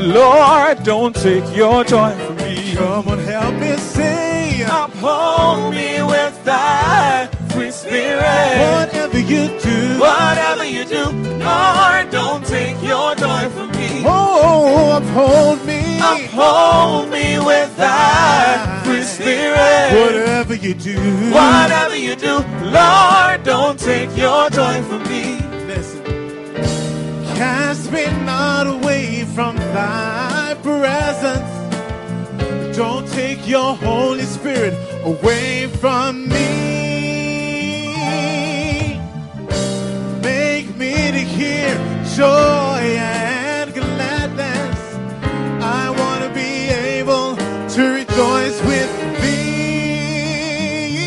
Lord, don't take your joy from me. Come on, help me sing. Uphold me with thy free spirit. Whatever you do, Whatever you do, Lord, don't take your joy from me. oh, uphold me. Uphold me with thy free spirit. Whatever you do, Whatever you do, Lord, don't take your joy from me. Away from me. Make me to hear joy and gladness. I want to be able to rejoice with thee.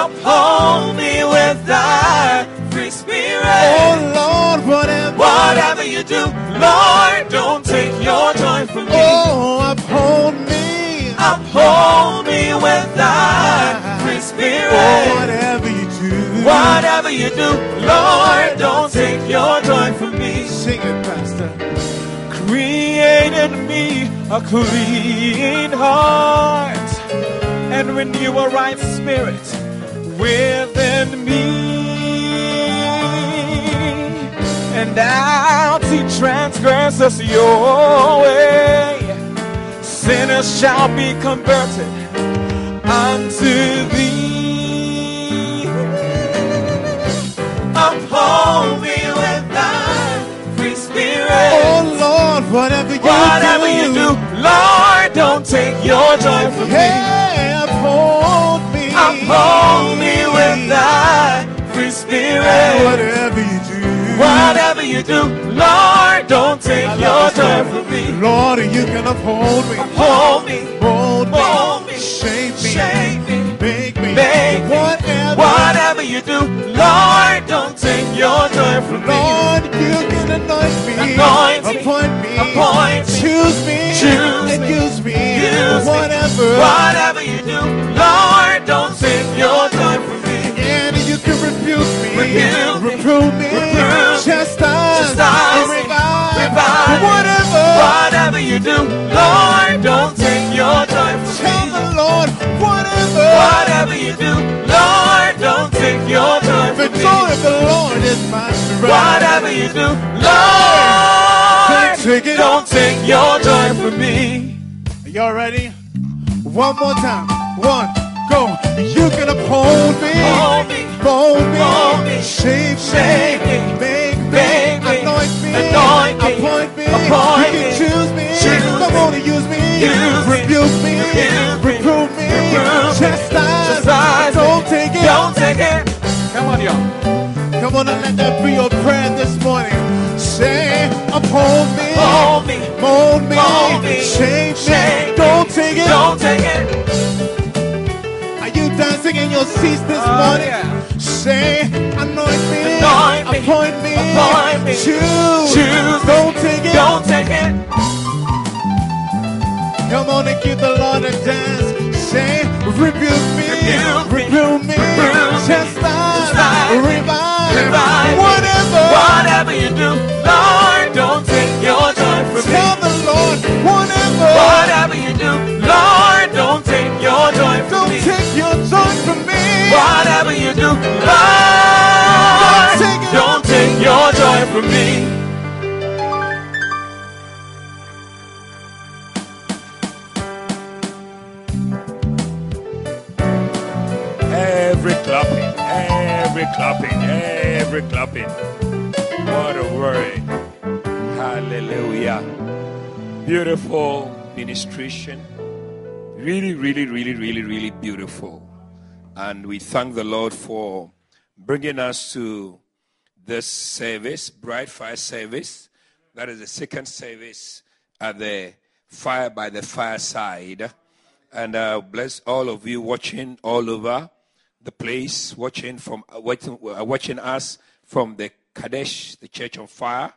Uphold me with thy free spirit. Oh Lord, whatever. Whatever you do, Lord, don't take your joy from me. Oh, uphold me. Uphold me with thy free Oh, spirit. whatever you do. Whatever you do, Lord, don't take your joy from me. Sing it, Pastor. Create in me a clean heart and renew a right spirit within me. And I'll teach transgressors your way. Sinners shall be converted unto thee. Uphold me with thy free spirit. Oh Lord, whatever you Whatever do. you do, Lord, don't take your joy from me. Hey, uphold me. Uphold me with thy free spirit. Whatever you do. Whatever you do, Lord, don't take your joy from me. Lord, you can uphold me. Hold me, Mold me. Mold me. Shape me. shake me, Make me. make me. Whatever. Whatever you do, Lord, don't take your joy from me. Lord, you can anoint me. Anoint me. Appoint me. Appoint me. Choose me. Choose and me. use me. Use me. Whatever. Whatever you do, Lord, don't take your joy from me. And you can rebuke me, Rebuke me, Reprove me. Chastise, Chastise me. revive, Revive whatever. Whatever you do, Lord, don't take your joy from Tell me. the Lord, whatever. Whatever you do, Lord, don't take your joy The from me. joy of the Lord is my strength. Whatever you do, Lord, Take it. don't take your joy from me. Are Y'all ready? One more time. One, go. You can uphold me, Hold me, mold me, Mold me. shape Shape appoint me. You can choose me, Choose come me. on and use me, Use me. rebuke me, reprove me, chastise, Chastise don't take it. Don't take it. Come on, y'all. Come on and let that be your prayer this morning. Say, uphold me, Hold me, mold me, Mold me. shape me, me. don't take it. don't take it. Dancing in your seats this Oh, morning? yeah. Say, anoint me, Anoint me. appoint me, Appoint me. choose, Choose don't take it. Don't take it. Come on and give the Lord a dance. Say, rebuke me, Rebuke me. chastise, revive, Revive whatever. Whatever you do, Lord, Whatever you do, Lord, don't take your joy from me. Every clapping, every clapping, every clapping. What a word. Hallelujah. Beautiful ministration. Really, really, really, really, really beautiful. And we thank the Lord for bringing us to this service, Bright Fire service. That is the second service at the Fire by the Fireside. And uh, bless all of you watching all over the place, watching from uh, watching, uh, watching us from the Kadesh, the Church on Fire,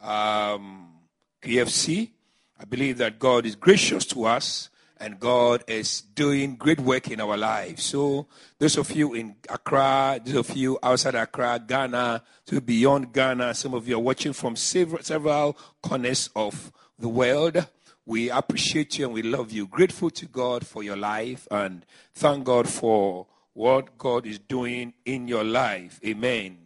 um, KFC. I believe that God is gracious to us and God is doing great work in our lives. So, those of you in Accra, those of you outside Accra, Ghana, to beyond Ghana, some of you are watching from several, several corners of the world. We appreciate you and we love you. Grateful to God for your life and thank God for what God is doing in your life. Amen.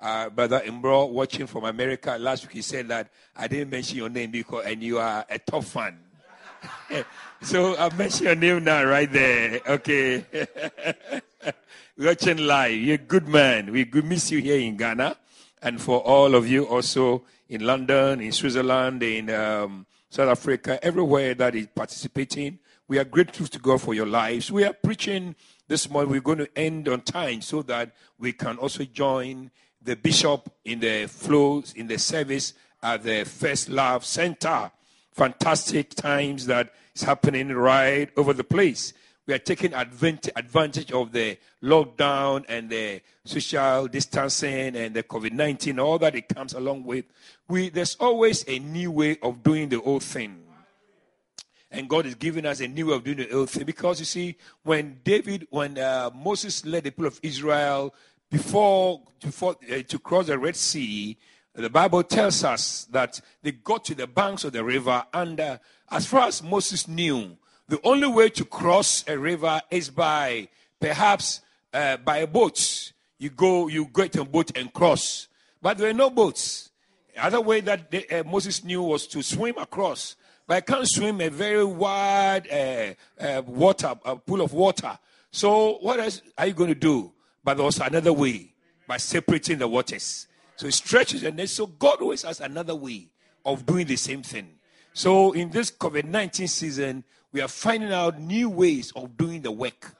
Uh, Brother Imbro, watching from America, last week he said that I didn't mention your name because, and you are a tough fan. so I mention your name now, right there. Okay. Watching live. You're a good man. We good miss you here in Ghana. And for all of you also in London, in Switzerland, in um, South Africa, everywhere that is participating, we are grateful to God for your lives. We are preaching this morning. We're going to end on time so that we can also join the bishop in the flows, in the service at the First Love Center fantastic times that is happening right over the place. We are taking advantage of the lockdown and the social distancing and the COVID 19, all that it comes along with. We, there's always a new way of doing the old thing. And God is giving us a new way of doing the old thing. Because you see, when David, when uh, Moses led the people of Israel before, before uh, to cross the Red Sea, the Bible tells us that they got to the banks of the river, and uh, as far as Moses knew, the only way to cross a river is by perhaps uh, by a boat. You go, you get a boat and cross, but there were no boats. The other way that they, uh, Moses knew was to swim across, but I can't swim a very wide uh, uh, water, a pool of water. So what else are you going to do? But there was another way by separating the waters. So it stretches and then so God always has another way of doing the same thing. So in this COVID 19 season, we are finding out new ways of doing the work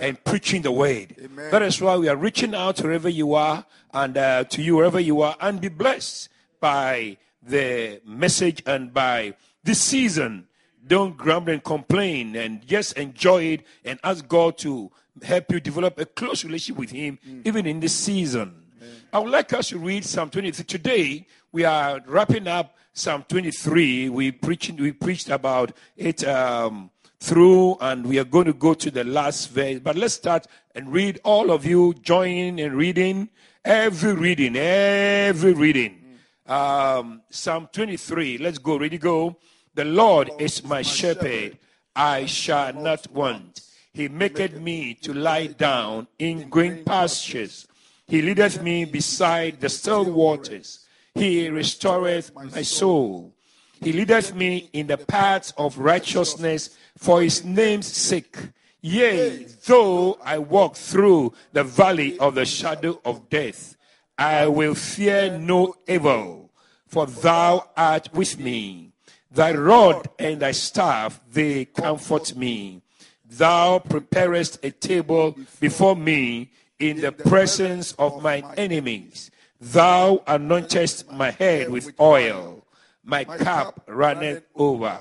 and preaching the word. Amen. That is why we are reaching out wherever you are and uh, to you wherever you are and be blessed by the message and by this season. Don't grumble and complain and just enjoy it and ask God to help you develop a close relationship with Him mm. even in this season. I would like us to read Psalm 23. Today, we are wrapping up Psalm 23. We, preaching, we preached about it um, through, and we are going to go to the last verse. But let's start and read. All of you join in reading. Every reading, every reading. Um, Psalm 23. Let's go. Ready, go. The Lord is my shepherd. I shall not want. He maketh me to lie down in green pastures. He leadeth me beside the still waters. He restoreth my soul. He leadeth me in the paths of righteousness for his name's sake. Yea, though I walk through the valley of the shadow of death, I will fear no evil, for thou art with me. Thy rod and thy staff, they comfort me. Thou preparest a table before me in the presence of mine enemies. Thou anointest my head with oil, my cup runneth over.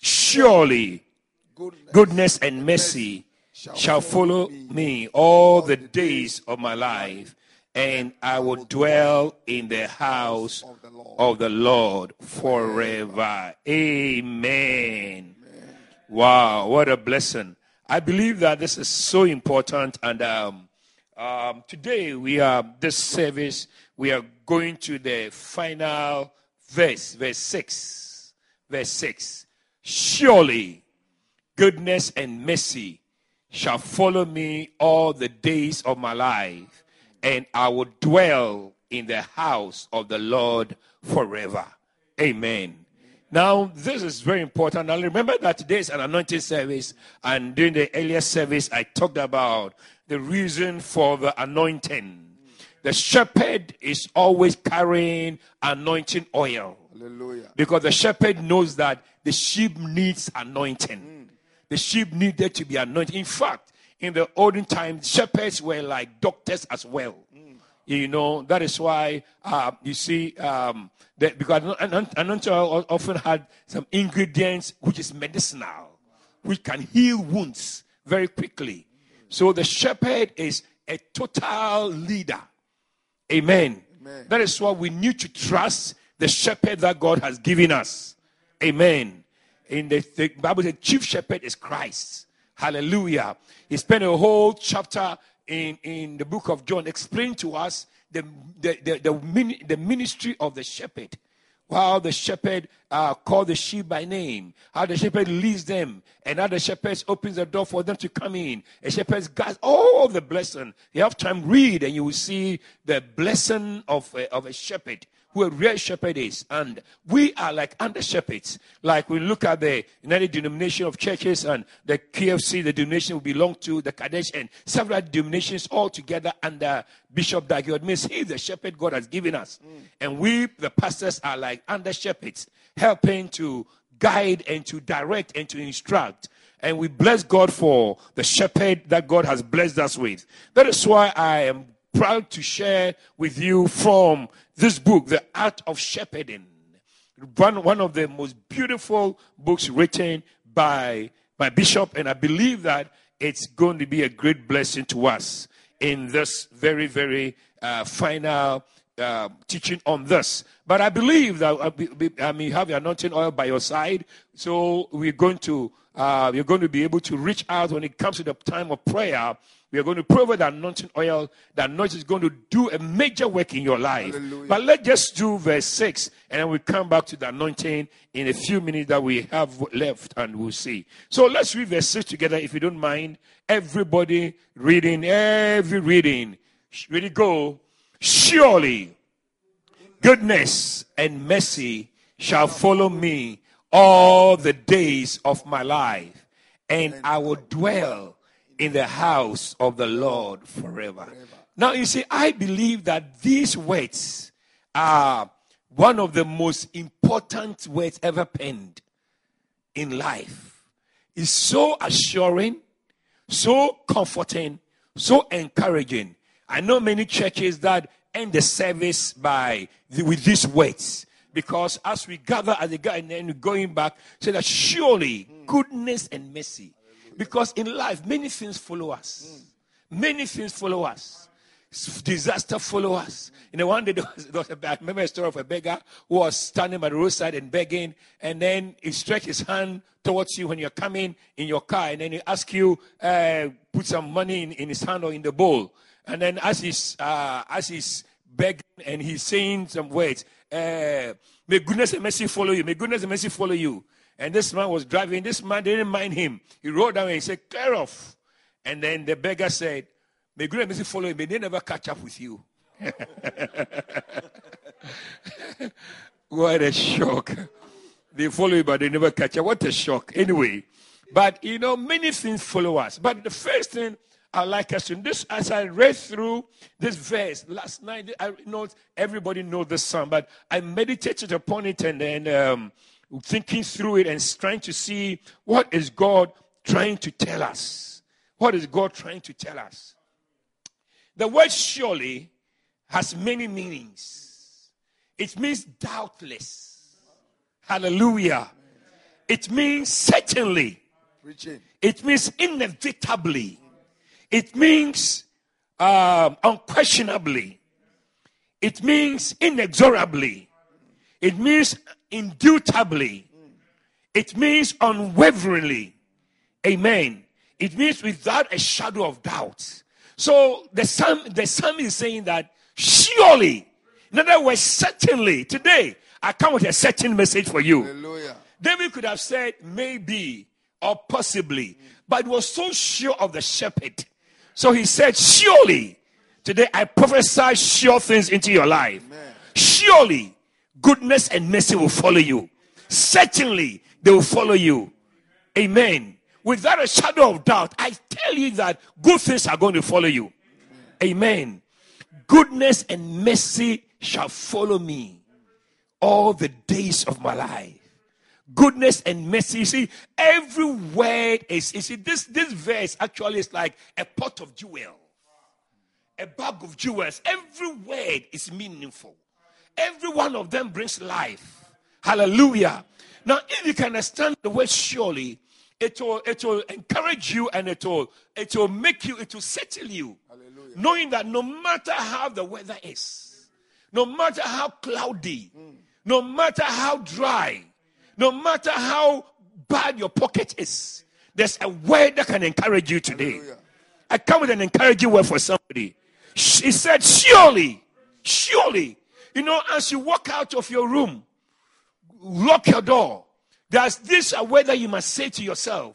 Surely goodness and mercy shall follow me all the days of my life, and I will dwell in the house of the Lord forever. Amen. Wow, what a blessing. I believe that this is so important, and um, um, today we are this service. We are going to the final verse, verse six, verse six. Surely, goodness and mercy shall follow me all the days of my life, and I will dwell in the house of the Lord forever. Amen. Now, this is very important. Now, remember that today is an anointing service, and during the earlier service, I talked about the reason for the anointing. The shepherd is always carrying anointing oil. Hallelujah. Because the shepherd knows that the sheep needs anointing. Mm. The sheep needed to be anointed. In fact, in the olden times, shepherds were like doctors as well. Mm. You know, that is why uh, you see, um, that because anointing oil often had some ingredients which is medicinal, which can heal wounds very quickly. So the shepherd is a total leader. Amen. Amen. That is why we need to trust the shepherd that God has given us. Amen. In the, the Bible, the chief shepherd is Christ. Hallelujah. He spent a whole chapter in, in the book of John explaining to us the, the, the, the, the ministry of the shepherd how the shepherd uh, called the sheep by name, how the shepherd leads them, and how the shepherd opens the door for them to come in. A shepherd's guides all the blessing. You have time, read, and you will see the blessing of a, of a shepherd who a real shepherd is. And we are like under shepherds. Like we look at the United Denomination of Churches and the KFC, the denomination we belong to, the Kadesh, and several denominations all together under Bishop Dag means He's the shepherd God has given us. Mm. And we, the pastors, are like under shepherds, helping to guide and to direct and to instruct. And we bless God for the shepherd that God has blessed us with. That is why I am proud to share with you from this book, The Art of Shepherding. One, one of the most beautiful books written by, by Bishop, and I believe that it's going to be a great blessing to us in this very, very uh, final uh, teaching on this. But I believe that uh, I mean, have the anointing oil by your side, so we're going to uh, you're going to be able to reach out when it comes to the time of prayer we are going to pray with the anointing oil. That anointing is going to do a major work in your life. Hallelujah. But let's just do verse 6 and then we come back to the anointing in a few minutes that we have left and we'll see. So let's read verse 6 together if you don't mind. Everybody reading, every reading. Ready, go. Surely goodness and mercy shall follow me all the days of my life, and I will dwell in the house of the Lord forever. forever. Now, you see, I believe that these words are one of the most important words ever penned in life. It's so assuring, so comforting, so encouraging. I know many churches that end the service by with these words because as we gather as a guy and then going back, say that surely goodness and mercy because in life, many things follow us. Many things follow us. Disaster follow us. You know, one day there was, there was a, I remember a story of a beggar who was standing by the roadside and begging, and then he stretched his hand towards you when you're coming in your car, and then he asked you, uh, put some money in, in his hand or in the bowl. And then as he's, uh, as he's begging and he's saying some words, uh, may goodness and mercy follow you. May goodness and mercy follow you. And this man was driving. This man didn't mind him. He rode down and he said, Clear off. And then the beggar said, May good mercy follow. May they never catch up with you. what a shock. They follow you, but they never catch up. What a shock. Anyway, but you know, many things follow us. But the first thing I like us to this as I read through this verse last night, I know everybody knows this song, but I meditated upon it and then um, thinking through it and trying to see what is God trying to tell us. What is God trying to tell us? The word surely has many meanings. It means doubtless. Hallelujah. It means certainly. It means inevitably. It means um, unquestionably. It means inexorably. It means indubitably. It means unwaveringly. Amen. It means without a shadow of doubt. So the psalm, the psalm is saying that surely, in other words, certainly, today, I come with a certain message for you. Hallelujah. David could have said maybe or possibly, but was so sure of the shepherd. So he said, Surely, today I prophesy sure things into your life. Amen. Surely, goodness and mercy will follow you. Certainly, they will follow you. Amen. Without a shadow of doubt, I tell you that good things are going to follow you. Amen. Goodness and mercy shall follow me all the days of my life. Goodness and mercy. You see, every word is, you see, this, this verse actually is like a pot of jewels, a bag of jewels. Every word is meaningful. Every one of them brings life. Hallelujah. Now, if you can understand the word surely, it will, it will encourage you and it will, it will make you, it will settle you. Hallelujah. Knowing that no matter how the weather is, no matter how cloudy, mm. No matter how dry, no matter how bad your pocket is, there's a word that can encourage you today. Hallelujah. I come with an encouraging word for somebody. He said, Surely, surely, you know, as you walk out of your room, lock your door. There's this a word that you must say to yourself.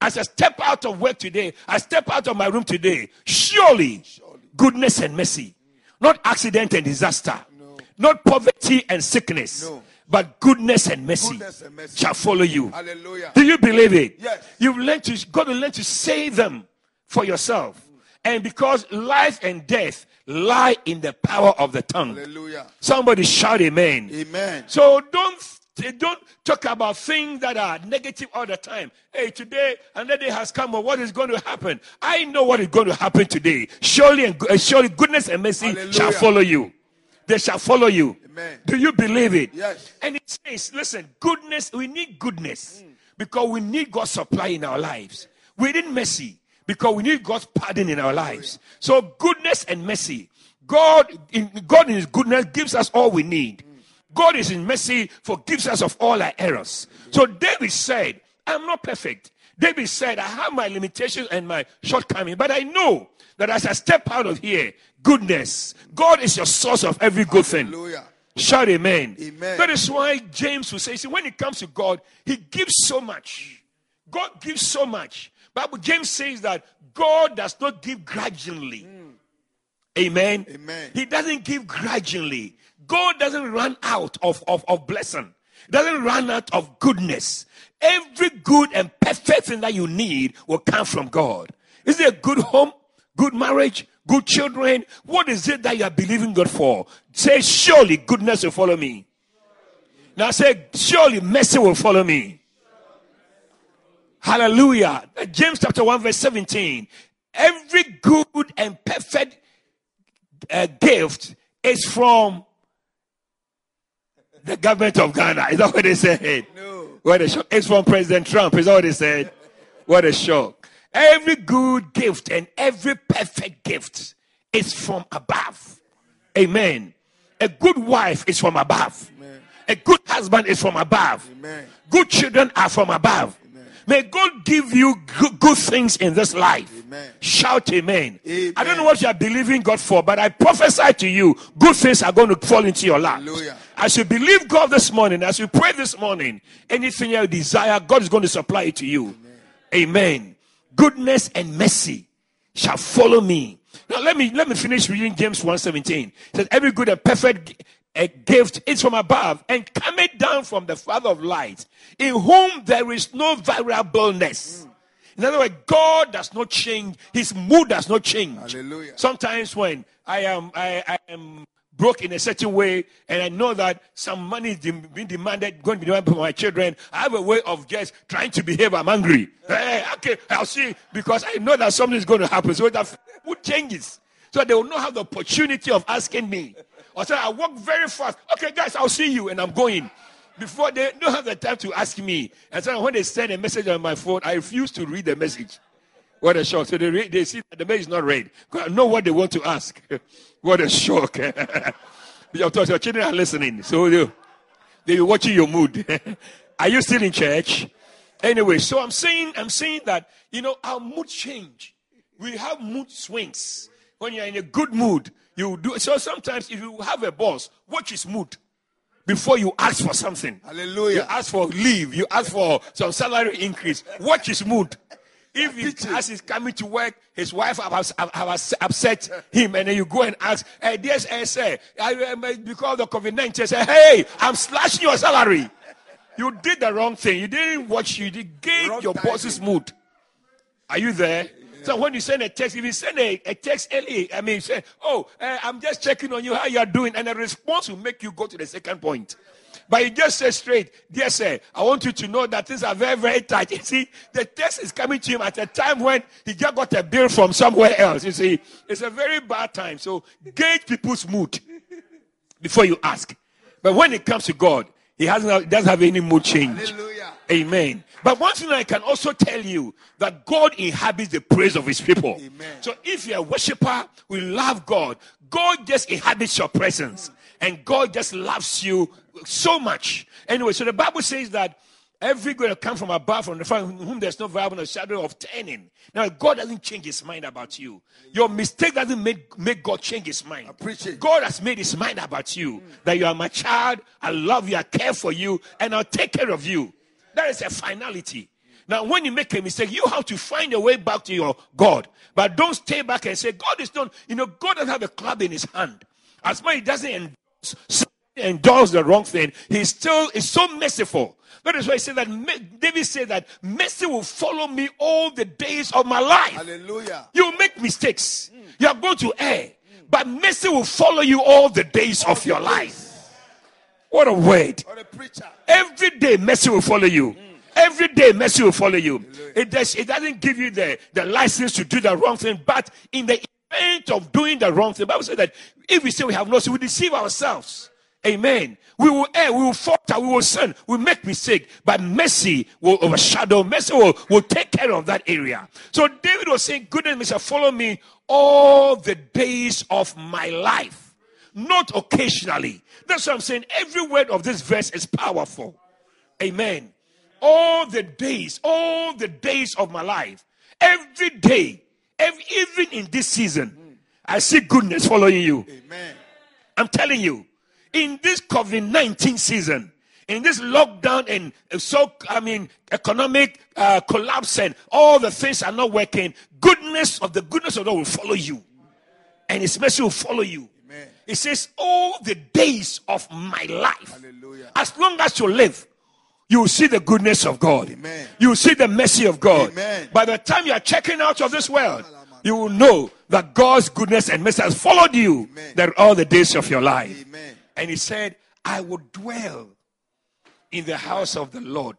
As I step out of work today, I step out of my room today, surely, goodness and mercy, not accident and disaster, not poverty and sickness, No. but goodness and mercy, Goodness and mercy. shall follow you. Hallelujah. Do you believe it? Yes. You've learned to God to learn to say them for yourself. And because life and death lie in the power of the tongue. Hallelujah. Somebody shout amen. Amen. So don't don't talk about things that are negative all the time. Hey, today another day has come. What is going to happen? I know what is going to happen today. Surely and uh, surely goodness and mercy Hallelujah. shall follow you. They shall follow you. Amen. Do you believe it? Yes. And it says, listen, goodness. We need goodness because we need God's supply in our lives. We need mercy because we need God's pardon in our lives. So goodness and mercy. God in God in His goodness gives us all we need. God is in mercy forgives us of all our errors. So David said, I'm not perfect. David said, I have my limitations and my shortcomings, but I know that as I step out of here, goodness, God is your source of every good thing. Hallelujah. Shout amen. Amen. That is why James will say, see, when it comes to God, he gives so much. God gives so much. Bible James says that God does not give grudgingly. Amen. Amen. He doesn't give grudgingly. God doesn't run out of, of, of blessing. Doesn't run out of goodness. Every good and perfect thing that you need will come from God. Is it a good home, good marriage, good children? What is it that you are believing God for? Say, surely goodness will follow me. Now say, surely mercy will follow me. Hallelujah. James chapter 1, verse 17. Every good and perfect uh, gift is from the government of Ghana. Is that what they said? No. What a shock. It's from President Trump. Is that what they said? What a shock. Every good gift and every perfect gift is from above. Amen. A good wife is from above. A good husband is from above. Amen. Good children are from above. May God give you good, things in this life. Amen. Shout amen. Amen. I don't know what you are believing God for, but I prophesy to you, good things are going to fall into your lap. Hallelujah. As you believe God this morning, as you pray this morning, anything you desire, God is going to supply it to you. Amen. Goodness and mercy shall follow me. Now let me let me finish reading James 1:17. It says, Every good and perfect a gift is from above and coming down from the Father of lights, in whom there is no variableness. In other words, God does not change, his mood does not change. Hallelujah. Sometimes when I am I, I am broke in a certain way and I know that some money is dem- being demanded, going to be demanded from my children, I have a way of just trying to behave. I'm angry. Hey, okay, I'll see because I know that something is going to happen. So that mood changes. So they will not have the opportunity of asking me. Or say, I walk very fast. Okay, guys, I'll see you. And I'm going. Before they don't have the time to ask me. And so when they send a message on my phone, I refuse to read the message. What a shock. So they, they see that the message is not read. I know what they want to ask. what a shock. Of course, your children are listening. So they, they be watching your mood. are you still in church? Anyway, so I'm saying, I'm saying that, you know, our mood change. We have mood swings. When you're in a good mood, you do. So sometimes if you have a boss, watch his mood before you ask for something. Hallelujah. You ask for leave. You ask for some salary increase. Watch his mood. If he, as he's coming to work, his wife have, have, have upset him, and then you go and ask, "Hey, dear sir, sir, I, um, because of the COVID nineteen, say, hey, I'm slashing your salary." You did the wrong thing. You didn't watch. You did gauge Wrong your timing. boss's mood. Are you there? So when you send a text, if you send a, a text early, I mean, say, "Oh, uh, I'm just checking on you, how you are doing," and the response will make you go to the second point. But you just say straight, "Dear sir, I want you to know that things are very, very tight." You see, the text is coming to him at a time when he just got a bill from somewhere else. You see, it's a very bad time. So gauge people's mood before you ask. But when it comes to God, He hasn't, doesn't have any mood change. Hallelujah. Amen. But one thing I can also tell you that God inhabits the praise of his people. Amen. So if you're a worshiper, we love God. God just inhabits your presence. And God just loves you so much. Anyway, so the Bible says that every good will come from above, from the from whom there's no variable or shadow of turning. Now, God doesn't change his mind about you. Your mistake doesn't make, make God change his mind. Appreciate. God has made his mind about you. That you are my child, I love you, I care for you, and I'll take care of you. That is a finality. Now, when you make a mistake, you have to find a way back to your God. But don't stay back and say, God is not, you know, God doesn't have a club in his hand. As much as he doesn't endorse, endorse the wrong thing, he still is so merciful. That is why he said that David said that mercy will follow me all the days of my life. Hallelujah. You make mistakes. You are going to err. But mercy will follow you all the days of your life. What a word. Or a preacher. Every day, mercy will follow you. Mm. Every day, mercy will follow you. It, does, it doesn't give you the, the license to do the wrong thing, but in the event of doing the wrong thing, the Bible says that if we say we have no sin, we deceive ourselves. Amen. We will err, we will falter, we will sin, we make mistake, but mercy will overshadow, mercy will, will take care of that area. So David was saying, goodness shall follow me all the days of my life, not occasionally. That's what I'm saying. Every word of this verse is powerful. Amen. All the days, all the days of my life, every day, every, even in this season, I see goodness following you. Amen. I'm telling you, in this COVID 19 season, in this lockdown and so, I mean, economic uh, collapse and all the things are not working, goodness of the goodness of God will follow you. And His mercy will follow you. It says, All the days of my life, Hallelujah. as long as you live, you will see the goodness of God. Amen. You will see the mercy of God. Amen. By the time you are checking out of this world, you will know that God's goodness and mercy has followed you that all the days of your life. Amen. And he said, I will dwell in the house of the Lord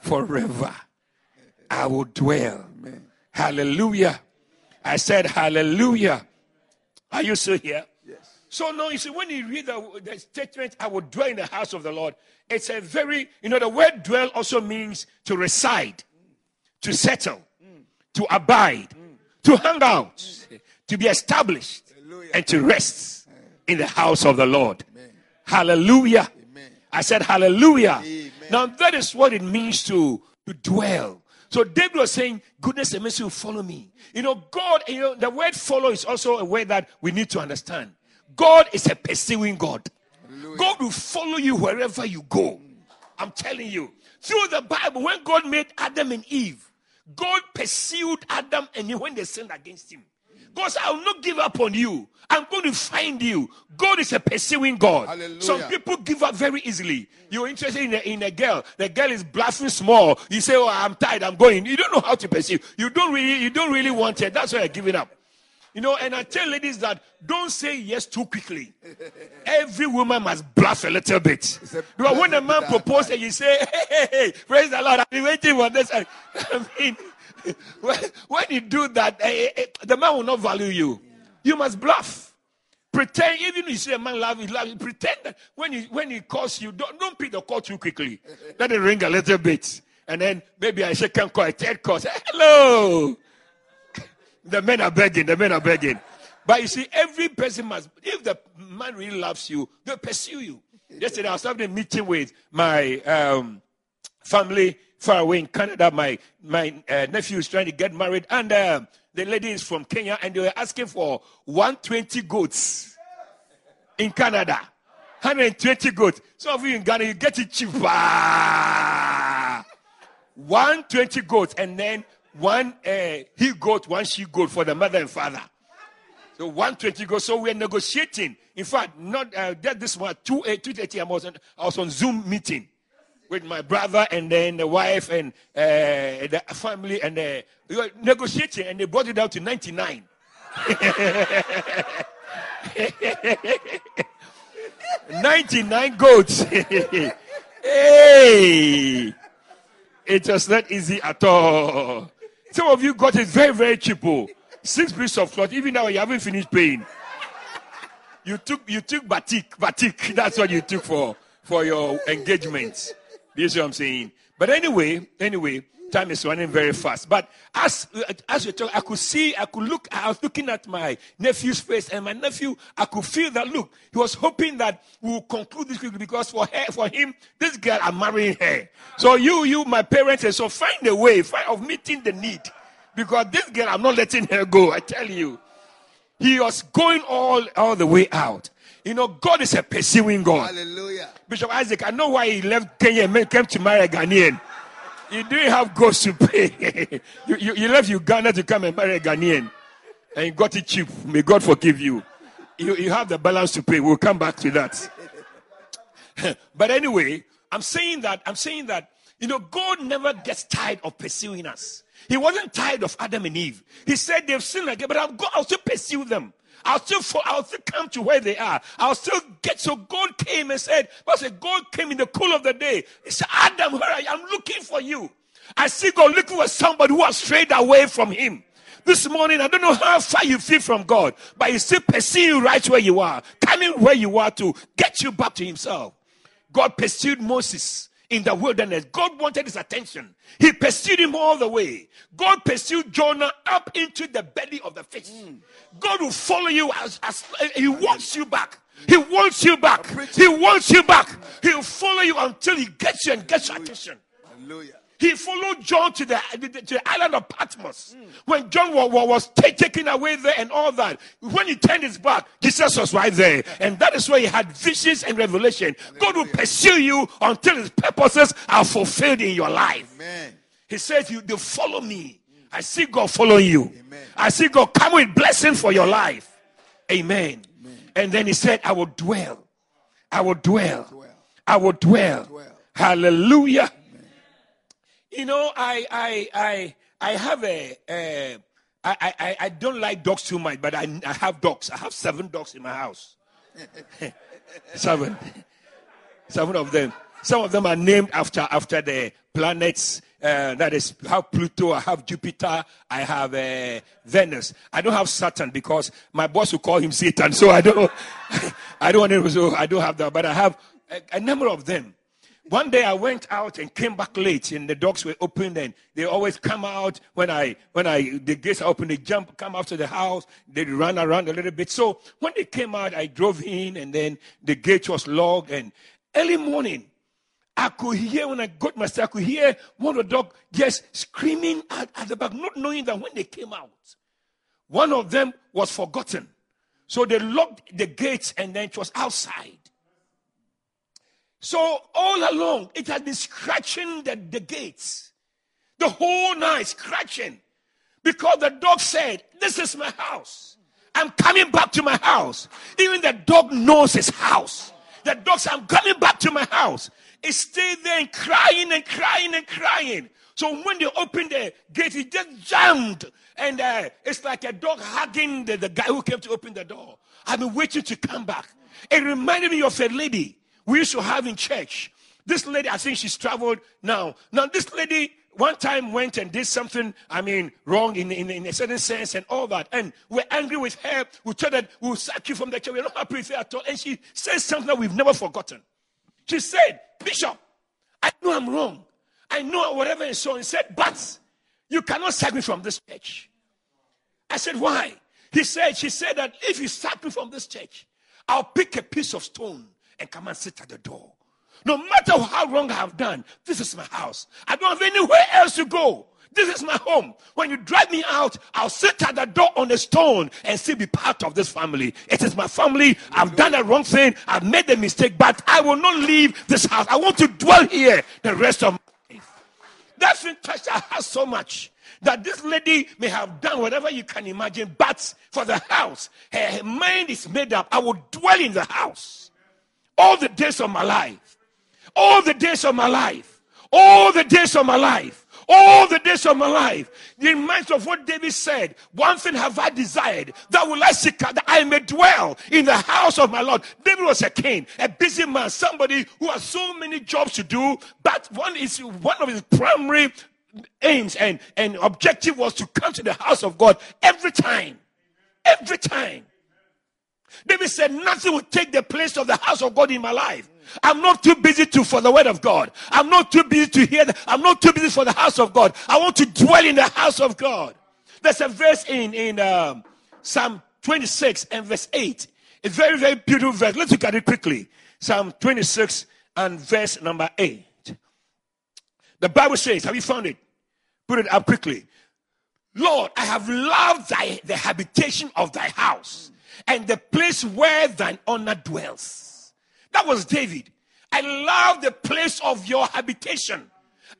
forever. I will dwell. Hallelujah. I said, Hallelujah. Are you still here? So now you see, when you read the, the statement, I will dwell in the house of the Lord, it's a very, you know, the word dwell also means to reside, to settle, to abide, to hang out, to be established, and to rest in the house of the Lord. Hallelujah. I said hallelujah. Amen. Now that is what it means to, to dwell. So David was saying, goodness and mercy will follow me. You know, God, you know, the word follow is also a word that we need to understand. God is a pursuing God. God will follow you wherever you go. I'm telling you. Through the Bible, when God made Adam and Eve, God pursued Adam and Eve when they sinned against him. God said, I will not give up on you. I'm going to find you. God is a pursuing God. Hallelujah. Some people give up very easily. You're interested in a, in a girl. The girl is bluffing small. You say, Oh, I'm tired. I'm going. You don't know how to pursue. You don't really, you don't really want it. That's why you're giving up. You know, and I tell ladies that don't say yes too quickly. Every woman must bluff a little bit. Because when a man proposes and you say, hey, hey, hey, praise the Lord, I've been waiting for this. I mean, when, you do that, eh, eh, the man will not value you. You must bluff. Pretend, even if you see a man love you, love you, pretend that when he, when he calls you, don't, don't pick the call too quickly. Let it ring a little bit. And then maybe I second call, a third call, say, hello. The men are begging, the men are begging. But you see, every person must, if the man really loves you, they'll pursue you. Yesterday, I was having a meeting with my um, family far away in Canada. My, my uh, nephew is trying to get married, and um the lady is from Kenya, and they were asking for 120 goats in Canada. 120 goats. Some of you in Ghana, you get it cheaper. 120 goats, and then one uh, he goat, one she goat for the mother and father. So 120 goats. So we're negotiating. In fact, not uh, that this one, 2 uh, 230, I was, on, I was on Zoom meeting with my brother and then the wife and uh, the family, and uh, we were negotiating, and they brought it down to 99. 99 goats. hey! It was not easy at all. Some of you got it very, very cheap. oh. Six pieces of cloth. Even now, you haven't finished paying. You took you took batik, batik. That's what you took for for your engagements. This is what I'm saying. But anyway, anyway, time is running very fast. But as as you talk, I could see, I could look. I was looking at my nephew's face, and my nephew, I could feel that look. He was hoping that we will conclude this quickly because for her, for him, this girl, I'm marrying her. So you, you, my parents, and so find a way find, of meeting the need because this girl, I'm not letting her go. I tell you, he was going all all the way out. You know, God is a pursuing God. Hallelujah. Bishop Isaac, I know why he left Kenya and came to marry a Ghanaian. You didn't have ghosts to pay. you, you, you left Uganda to come and marry a Ghanaian. And you got it cheap. May God forgive you. You, you have the balance to pay. We'll come back to that. but anyway, I'm saying that, I'm saying that, you know, God never gets tired of pursuing us. He wasn't tired of Adam and Eve. He said they've sinned again, but I'll, go, I'll still pursue them. I'll still, fall, I'll still come to where they are. I'll still get. So God came and said, but said, God came in the cool of the day. He said, Adam, where are you? I'm looking for you. I see God looking for somebody who has strayed away from him. This morning, I don't know how far you feel from God, but He's still pursuing you right where you are, coming where you are to get you back to Himself. God pursued Moses in the wilderness. God wanted his attention. He pursued him all the way. God pursued Jonah up into the belly of the fish. God will follow you as, as he wants you back. He wants you back. He wants you back. He'll follow you until he gets you and gets your attention. Hallelujah. He followed John to the, to the island of Patmos. When John was, was taken away there and all that, when he turned his back, Jesus was right there. And that is where he had visions and revelation. God will pursue you until his purposes are fulfilled in your life. Amen. He says, You they follow me. I see God following you. Amen. I see God come with blessing for your life. Amen. And then he said, I will dwell. I will dwell. Dwell. I will dwell. Dwell. Hallelujah. You know, I I I I have a. I, I, I don't like dogs too much, but I, I have dogs. I have seven dogs in my house. seven. Seven of them. Some of them are named after after the planets. Uh, that is have Pluto. I have Jupiter. I have uh, Venus. I don't have Saturn because my boss will call him Satan. So I don't. I don't want to. So I don't have that. But I have a, a number of them. One day I went out and came back late, and the dogs were open. And they always come out when I when I the gates are open. They jump, come out to the house. They run around a little bit. So when they came out, I drove in, and then the gate was locked. And early morning, I could hear when I got myself, I could hear one of the dogs just screaming at, at the back, not knowing that when they came out, one of them was forgotten. So they locked the gates, and then it was outside. So all along, it had been scratching the, the gates. The whole night, scratching. Because the dog said, This is my house. I'm coming back to my house. Even the dog knows his house. The dog said, I'm coming back to my house. It stayed there and crying and crying and crying. So when they opened the gate, it just jammed. And uh, it's like a dog hugging the, the guy who came to open the door. I've been waiting to come back. It reminded me of a lady we used to have in church. This lady, I think she's traveled now. Now, this lady one time went and did something, I mean, wrong in, in, in a certain sense and all that. And we're angry with her. We told her, we'll sack you from the church. We're not happy with her at all. And she said something that we've never forgotten. She said, Bishop, I know I'm wrong. I know whatever and so on. He said, but you cannot sack me from this church. I said, why? He said, she said that if you sack me from this church, I'll pick a piece of stone and come and sit at the door. No matter how wrong I have done, this is my house. I don't have anywhere else to go. This is my home. When you drive me out, I'll sit at the door on a stone and still be part of this family. It is my family. I've done a wrong thing. I've made a mistake, but I will not leave this house. I want to dwell here the rest of my life. That's been touched our heart so much that this lady may have done whatever you can imagine, but for the house, her mind is made up. I will dwell in the house all the days of my life. All the days of my life. All the days of my life. All the days of my life. The reminds of what David said. One thing have I desired, that will I seek, that I may dwell in the house of my Lord. David was a king, a busy man, somebody who has so many jobs to do, but one is one of his primary aims and, and objective was to come to the house of God every time. Every time. David said, Nothing will take the place of the house of God in my life. I'm not too busy to for the word of God. I'm not too busy to hear. The, I'm not too busy for the house of God. I want to dwell in the house of God. There's a verse in in um, Psalm 26 and verse 8. It's very very beautiful verse. Let's look at it quickly. Psalm 26 and verse number 8. The Bible says, have you found it? Put it up quickly. Lord, I have loved thy, the habitation of thy house and the place where thine honor dwells. That was David. I love the place of your habitation.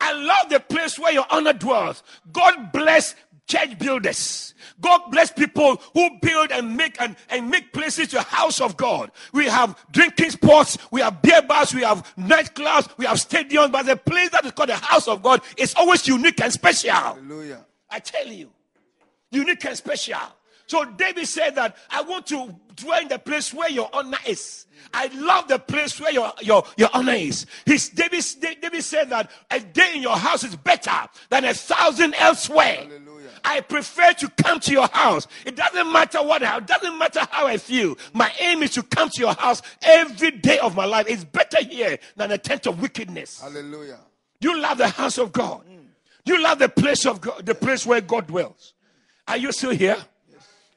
I love the place where your honor dwells. God bless church builders. God bless people who build and make and, and make places to house of God. We have drinking spots, we have beer bars, we have nightclubs, we have stadiums, but the place that is called the house of God is always unique and special. Hallelujah. I tell you, unique and special. So David said that I want to dwell in the place where your honor is. I love the place where your, your, your honor is. His, David, David said that a day in your house is better than a thousand elsewhere. Hallelujah. I prefer to come to your house. It doesn't matter what, it doesn't matter how I feel. My aim is to come to your house every day of my life. It's better here than a tent of wickedness. Hallelujah. You love the house of God. Mm. You love the place of God, the place where God dwells. Are you still here?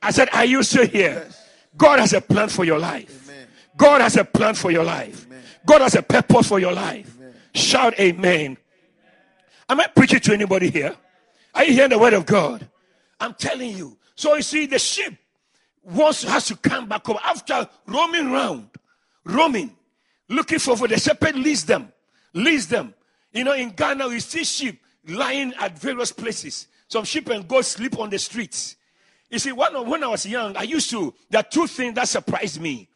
I said, Are you still here? Yes. God has a plan for your life. Amen. God has a plan for your life. Amen. God has a purpose for your life. Amen. Shout amen. Am I preaching to anybody here? Are you hearing the word of God? I'm telling you. So you see, the sheep once has to come back home after roaming round, roaming, looking for, for the shepherd leads them, leads them. You know, in Ghana, we see sheep lying at various places. Some sheep and goats sleep on the streets. You see, when, when I was young, I used to, there are two things that surprised me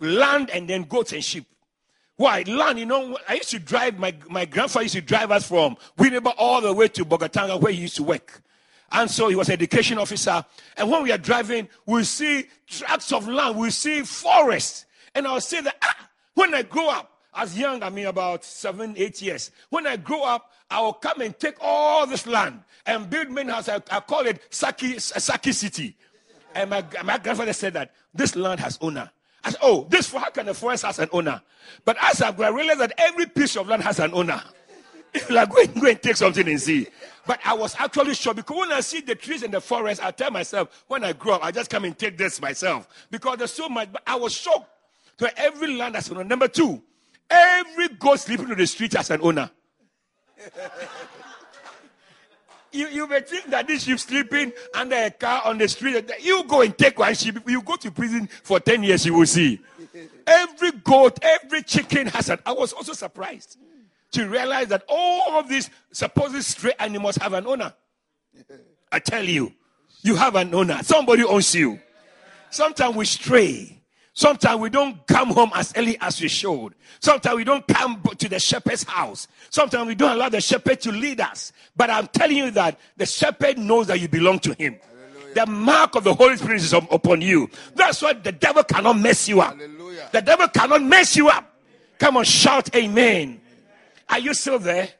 land and then goats and sheep. Why? Land, you know, I used to drive, my, my grandfather used to drive us from Winneba all the way to Bolgatanga where he used to work. And so he was an education officer. And when we are driving, we see tracts of land, we see forests. And I'll say that ah, when I grow up, as young, I mean about seven, eight years, when I grow up, I will come and take all this land and build main house. I, I call it Saki, Saki City. And my, my grandfather said that this land has owner. I said, oh, this how can the forest has an owner? But as I realized that every piece of land has an owner. like go and, go and take something and see. But I was actually sure because when I see the trees in the forest, I tell myself, when I grow up, I just come and take this myself. Because there's so much. But I was shocked. to every land has an owner. Number two, every goat sleeping on the street has an owner. you, you may think that this sheep sleeping under a car on the street. You go and take one sheep. You go to prison for 10 years, you will see. Every goat, every chicken has an. I was also surprised to realize that all of these supposed stray animals have an owner. I tell you, you have an owner. Somebody owns you. Sometimes we stray. Sometimes we don't come home as early as we should. Sometimes we don't come to the shepherd's house. Sometimes we don't allow the shepherd to lead us. But I'm telling you that the shepherd knows that you belong to him. The mark of the Holy Spirit is upon you. That's why the devil cannot mess you up. Hallelujah. The devil cannot mess you up. Come on, shout amen. Are you still there?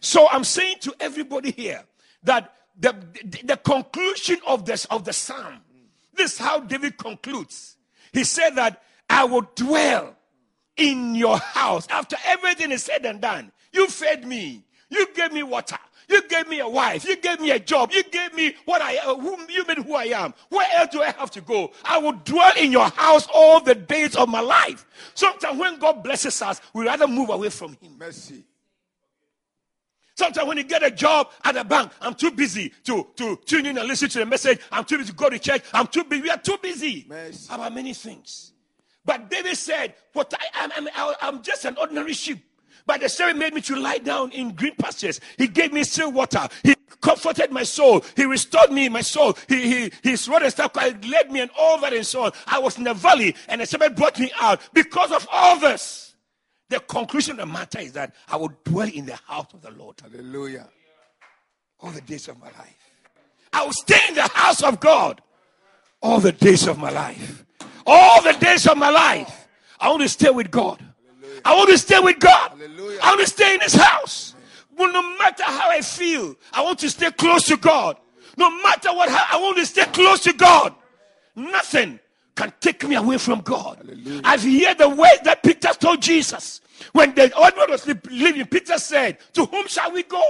So I'm saying to everybody here that the, the, the conclusion of this of the psalm, this is how David concludes. He said that I will dwell in your house after everything is said and done. You fed me, you gave me water, you gave me a wife, you gave me a job, you gave me what I uh, who you made who I am. Where else do I have to go? I will dwell in your house all the days of my life. Sometimes when God blesses us, we rather move away from Him. Mercy. Sometimes when you get a job at a bank, I'm too busy to, to tune in and listen to the message. I'm too busy to go to church. I'm too busy. We are too busy Mercy. about many things. But David said, "What I am, I'm, I'm, just an ordinary sheep." But the Spirit made me to lie down in green pastures. He gave me still water. He comforted my soul. He restored me, my soul. He, he, his rod and staff led me and all that and so on. I was in the valley and the Spirit brought me out because of all this. The conclusion of the matter is that I will dwell in the house of the Lord Hallelujah. all the days of my life. I will stay in the house of God all the days of my life. All the days of my life. I want to stay with God. I want to stay with God. Hallelujah. I want to stay in His house. Well, no matter how I feel, I want to stay close to God. No matter what, I want to stay close to God. Nothing can take me away from God. I've heard the words that Peter told Jesus. When the old man was leaving, Peter said, To whom shall we go?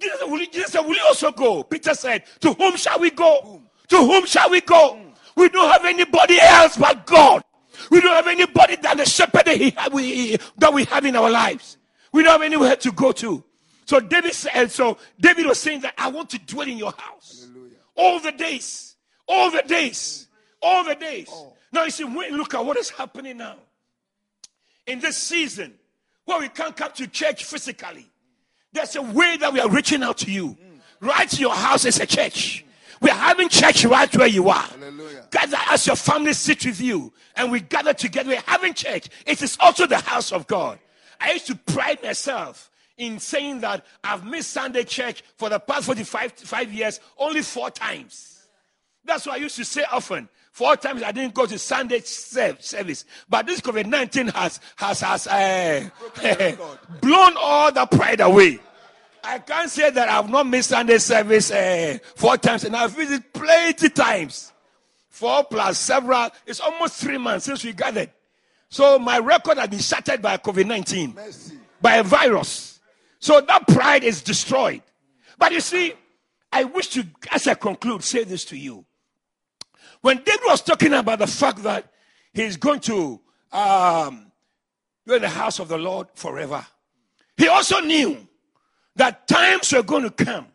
Jesus said, Will you, Jesus said, Will you also go? Peter said, To whom shall we go? To whom shall we go? Hmm. We don't have anybody else but God. We don't have anybody than the shepherd that, he, we, that we have in our lives. We don't have anywhere to go to. So David said, so David was saying that I want to dwell in your house Hallelujah. all the days, all the days, all the days. Oh. Now you see, when, look at what is happening now. In this season, where we can't come to church physically, there's a way that we are reaching out to you. Mm. Right to your house is a church. We are having church right where you are. Hallelujah. Gather as your family sit with you and we gather together. We're having church. It is also the house of God. I used to pride myself in saying that I've missed Sunday church for the past 45 five years only four times. That's what I used to say often. Four times I didn't go to Sunday service. But this COVID 19 has, has, has uh, blown all the pride away. I can't say that I've not missed Sunday service uh, four times, and I've visited plenty times. Four plus several. It's almost three months since we gathered. So my record has been shattered by COVID 19, by a virus. So that pride is destroyed. But you see, I wish to, as I conclude, say this to you. When David was talking about the fact that he's going to um, be in the house of the Lord forever, he also knew that times are going to come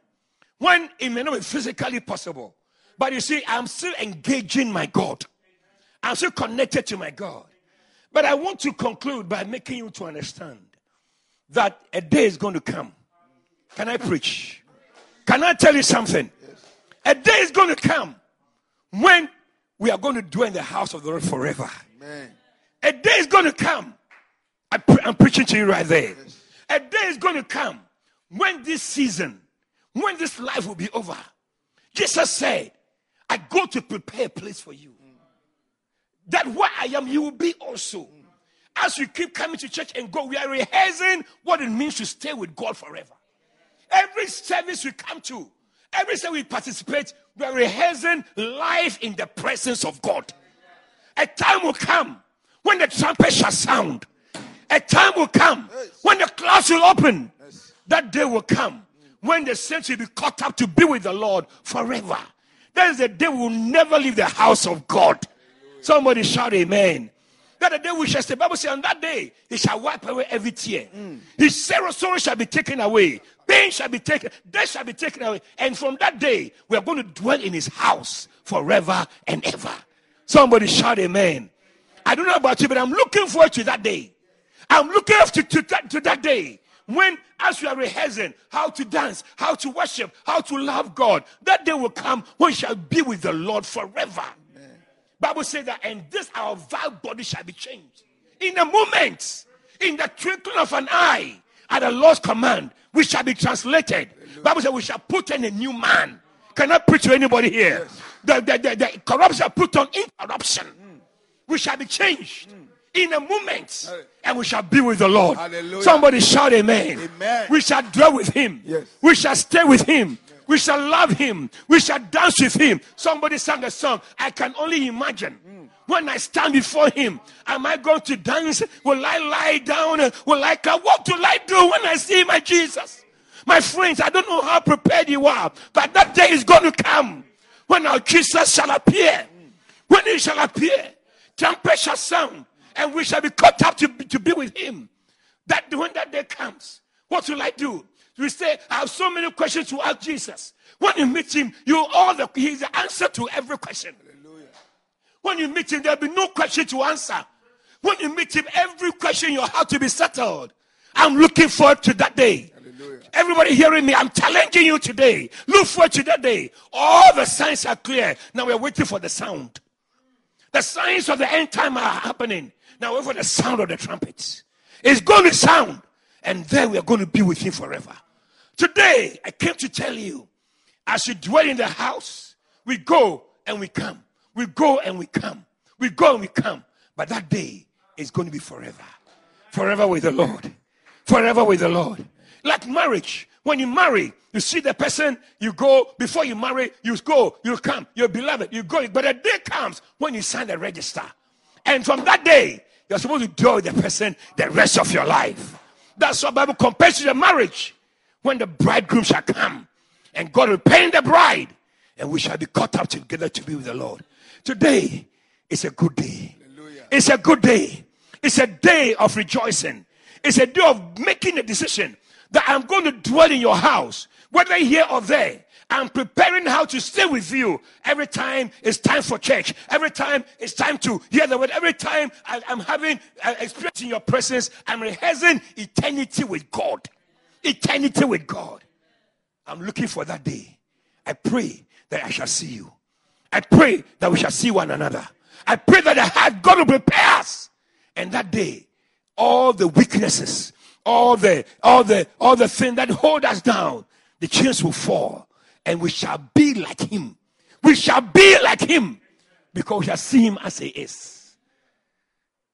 when it may not be physically possible. But you see, I'm still engaging my God. I'm still connected to my God. But I want to conclude by making you to understand that a day is going to come. Can I preach? Can I tell you something? A day is going to come when we are going to dwell in the house of the Lord forever. Amen. A day is going to come. I am preaching to you right there. Yes. A day is going to come when this season, when this life will be over, Jesus said, I go to prepare a place for you. That where I am, you will be also. As we keep coming to church and go, we are rehearsing what it means to stay with God forever. Every service we come to, every service we participate, we are rehearsing life in the presence of God. A time will come when the trumpet shall sound. A time will come when the clouds will open that day will come when the saints will be caught up to be with the Lord forever. That is the day we will never leave the house of God. Somebody shout amen. That the day we shall say, Bible says, on that day, he shall wipe away every tear. Mm. His sorrow shall be taken away. Pain shall be taken, death shall be taken away. And from that day, we are going to dwell in his house forever and ever. Somebody shout amen. I don't know about you, but I'm looking forward to that day. I'm looking forward to, that, to that day when, as we are rehearsing how to dance, how to worship, how to love God, that day will come when we shall be with the Lord forever. Amen. Bible says that, and this our vile body shall be changed. In a moment, in the twinkling of an eye, at the Lord's command, we shall be translated. Hallelujah. Bible says we shall put in a new man. Can I preach to anybody here? Yes. The, the, the, the corruption put on incorruption. Mm. We shall be changed. Mm in a moment and we shall be with the Lord. Hallelujah. Somebody shout amen. amen. We shall dwell with him. Yes. We shall stay with him. We shall love him. We shall dance with him. Somebody sang a song. I can only imagine. Mm. When I stand before him, am I going to dance? Will I lie down? Will I come? What will I do when I see my Jesus? My friends, I don't know how prepared you are, but that day is going to come when our Jesus shall appear. When he shall appear, trumpet shall sound, and we shall be caught up to, to be with him. That when that day comes, what will I do? We say, I have so many questions to ask Jesus. When you meet him, you all the he's the answer to every question. When you meet him, there'll be no question to answer. When you meet him, every question you have to be settled. I'm looking forward to that day. Hallelujah. Everybody hearing me, I'm challenging you today. Look forward to that day. All the signs are clear. Now we're waiting for the sound. The signs of the end time are happening. Now wait for the sound of the trumpets. It's going to sound, and then we are going to be with him forever. Today, I came to tell you, as you dwell in the house, we go and we come. We go and we come. We go and we come. But that day is going to be forever. Forever with the Lord. Forever with the Lord. Like marriage. When you marry, you see the person, you go, before you marry, you go, you come, you're beloved, you go. But a day comes when you sign the register. And from that day, You're supposed to dwell with the person the rest of your life. That's what Bible compares to the marriage. When the bridegroom shall come and God will paint the bride and we shall be caught up together to be with the Lord. Today is a good day. It's a good day. It's a day of rejoicing. It's a day of making a decision that I'm going to dwell in your house, whether here or there. I'm preparing how to stay with you every time it's time for church. Every time it's time to hear the word. Every time I, am having uh, experience in your presence, I'm rehearsing eternity with God. Eternity with God. I'm looking for that day. I pray that I shall see you. I pray that we shall see one another. I pray that the heart God will prepare us. And that day, all the weaknesses, all the all the all the things that hold us down, the chains will fall, and we shall be like him. We shall be like him because we shall see him as he is.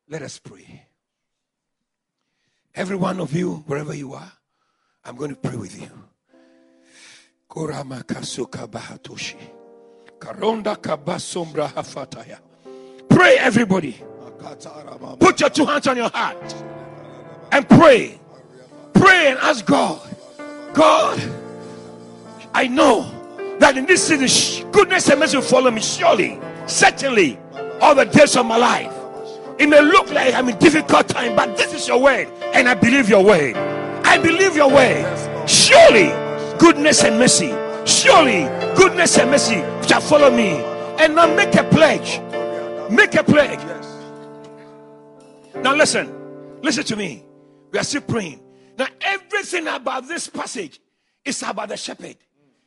Let us pray. Every one of you, wherever you are, I'm going to pray with you. Pray, everybody. Put your two hands on your heart and pray. Pray and ask God, God, I know that in this city, goodness and mercy will follow me surely, certainly, all the days of my life. It may look like I'm in difficult time, but this is your word, and I believe your word. I believe your word. Surely, goodness and mercy, surely, goodness and mercy shall follow me. And now make a pledge. Make a pledge. Now listen, listen to me. We are still praying. Now, everything about this passage is about the shepherd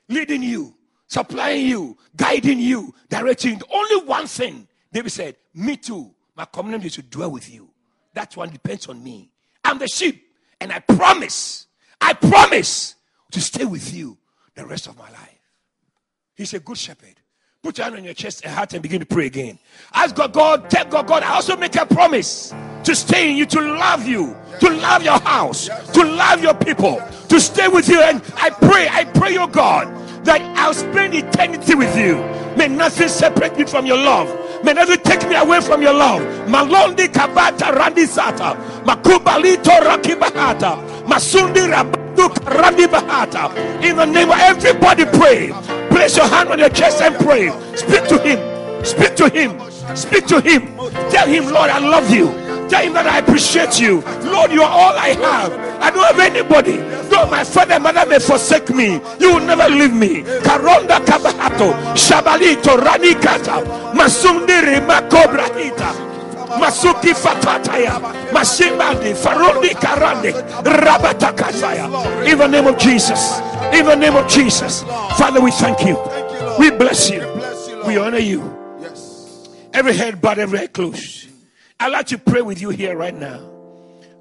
leading you, supplying you, guiding you, directing. Only one thing, David said, Me too. My community to dwell with you. That one depends on me. I'm the sheep, and I promise, I promise to stay with you the rest of my life. He's a good shepherd. Put your hand on your chest and heart and begin to pray again. Ask God, God, tell God, God, I also make a promise to stay in you, to love you, to love your house, to love your people, to stay with you. And I pray, I pray, your God, that I'll spend eternity with you. May nothing separate me from your love. May nothing take me away from your love. Malondi kabata randi sata. Makubalito rakibahata. Masundi bahata. In the name of everybody pray. Place your hand on your chest and pray. Speak to him. Speak to him. Speak to him. Tell him, Lord, I love you. Tell him that I appreciate you. Lord, you are all I have. I don't have anybody. Though my father and mother may forsake me, you will never leave me. Karonda kabahato, shabalito, ranikata, masundiri makobrahita. Masuki fatataya, masimbandi, farundi karande, rabatakasaya. In the name of Jesus, in the name of Jesus, Father, we thank you. We bless you. We honor you. Every head bowed, every head closed. I'd like to pray with you here right now.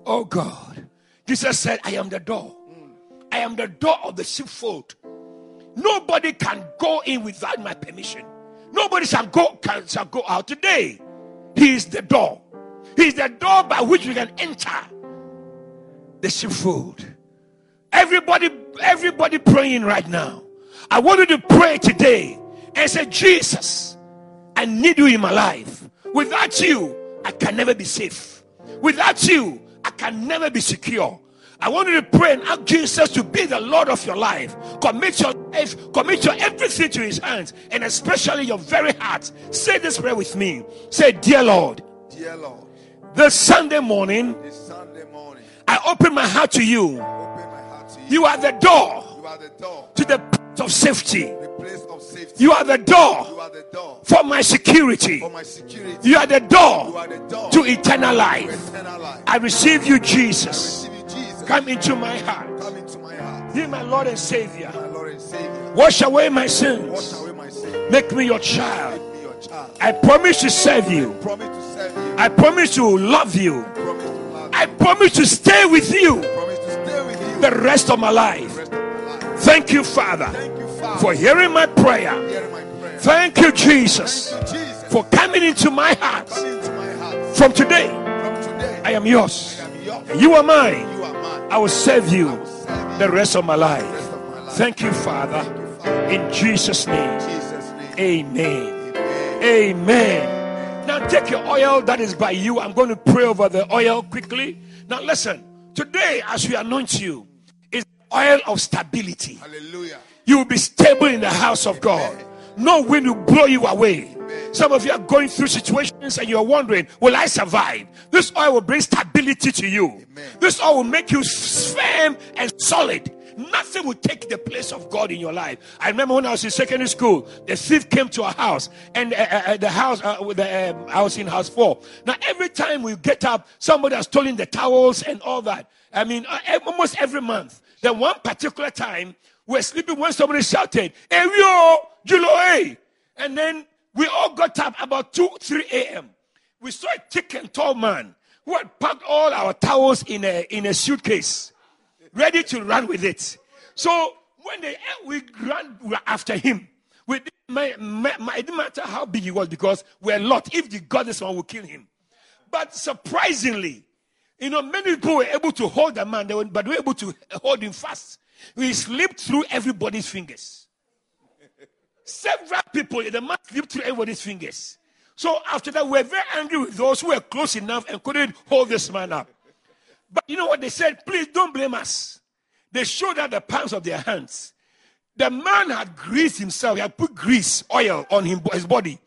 Oh God. Jesus said, I am the door. I am the door of the sheepfold. Nobody can go in without my permission. Nobody shall go can shall go out today. He is the door. He is the door by which we can enter the sheepfold. Everybody, everybody praying right now. I want you to pray today and say, Jesus, I need you in my life. Without you, I can never be safe. Without you, I can never be secure. I want you to pray and ask Jesus to be the Lord of your life. Commit your life, commit your everything to His hands, and especially your very heart. Say this prayer with me. Say, Dear Lord, Dear Lord, this Sunday morning, this Sunday morning, I open my heart to you. open my heart to you. You are the door You are the door, to the place of safety. the place of safety. You are the You door are the door for my security. for my security. You are the You door are the door to eternal life. eternal life. I receive you, Jesus. Receive you, Jesus. Come into my heart. Come into my heart, Be my Lord and Savior. my Lord and Savior. Wash away my Wash sins. away my sin. Make me your child. Make me your child. I promise to serve you. Promise to serve you. I promise to love you. Promise to love you. I promise to stay with you Promise to stay with you the rest of my life. of my life. Thank you, Father, Thank you, Father, for hearing my prayer. hearing my prayer. Thank you, Jesus, Thank you, Jesus, for coming into my heart. into my heart. From today, From today, I am yours. I am yours. And you are mine. You are mine. I will serve you I will serve you the rest of my life. rest of my life. Thank you, Father. Thank you, Father. In Jesus' name, In Jesus' name. amen. Amen. Amen. Now take your oil that is by you. I'm going to pray over the oil quickly. Now listen. Today, as we anoint you, is oil of stability. Hallelujah. You will be stable in the house of God. No wind will blow you away. Some of you are going through situations and you're wondering, will I survive? This oil will bring stability to you. This oil will make you firm and solid. Nothing will take the place of God in your life. I remember when I was in secondary school, the thief came to our house, and uh, uh, uh the house, uh, the, um, I was in house four. Now, every time we get up, somebody has stolen the towels and all that. I mean, uh, almost every month. Then one particular time, we were sleeping when somebody shouted, Hey, yo, Julo, hey. And then we all got up about 2, 3 a.m. We saw a thick and tall man who had packed all our towels in a, in a suitcase ready to run with it. So when they we ran after him, we it didn't matter how big he was because we're a lot. If the goddess one, will kill him. But surprisingly, you know, many people were able to hold the man, but we were able to hold him fast. We slipped through everybody's fingers. Several people, the man slipped through everybody's fingers. So after that, we were very angry with those who were close enough and couldn't hold this man up. But you know what they said? Please don't blame us. They showed out the palms of their hands. The man had greased himself. He had put grease, oil on him, his body.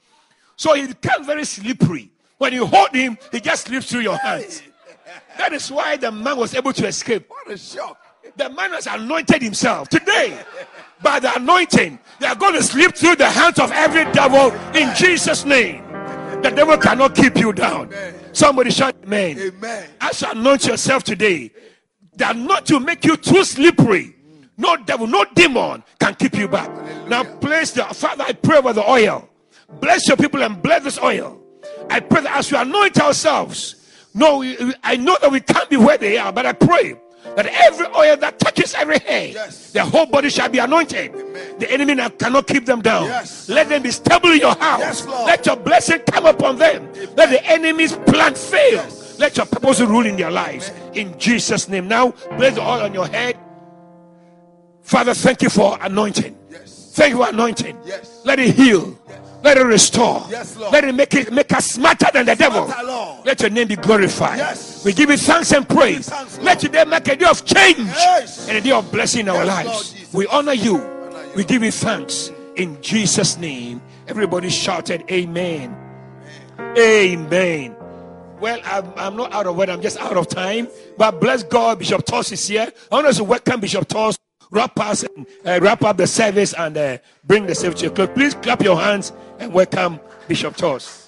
So he became very slippery. When you hold him, he just slips through your hands. That is why the man was able to escape. What a shock. The man has anointed himself. Today, by the anointing, they are going to slip through the hands of every devil in Jesus' name. The devil cannot keep you down. Somebody shout amen. Amen. As you anoint yourself today, that not to make you too slippery. No devil, no demon can keep you back. Hallelujah. Now, place the Father, I pray over the oil. Bless your people and bless this oil. I pray that as we anoint ourselves, no, I know that we can't be where they are, but I pray that every oil that touches every hair, yes. their whole body shall be anointed. Amen. The enemy now cannot keep them down. Yes. Let them be stable in your house. Yes, Let your blessing come upon them. Amen. Let the enemy's plan fail. Let your purpose rule in their lives. Amen. In Jesus' name. Now, place the oil on your head. Father, thank you for anointing. Thank you for anointing. Let it heal. Let it restore. Yes, Let it make it make us smarter than the devil. Let your name be glorified. Yes. We give you thanks and praise. Thanks, Let today make a day of change yes. and a day of blessing in our lives. Lord, we honor you. honor you. We give you thanks in Jesus' name. Everybody shouted, Amen. Amen. Amen. Well, I'm, I'm not out of word, I'm just out of time. But bless God, Bishop Toss is here. I want us to welcome Bishop Toss wrap us uh, wrap up the service and uh, bring the service to a close. Please clap your hands and welcome Bishop Toss.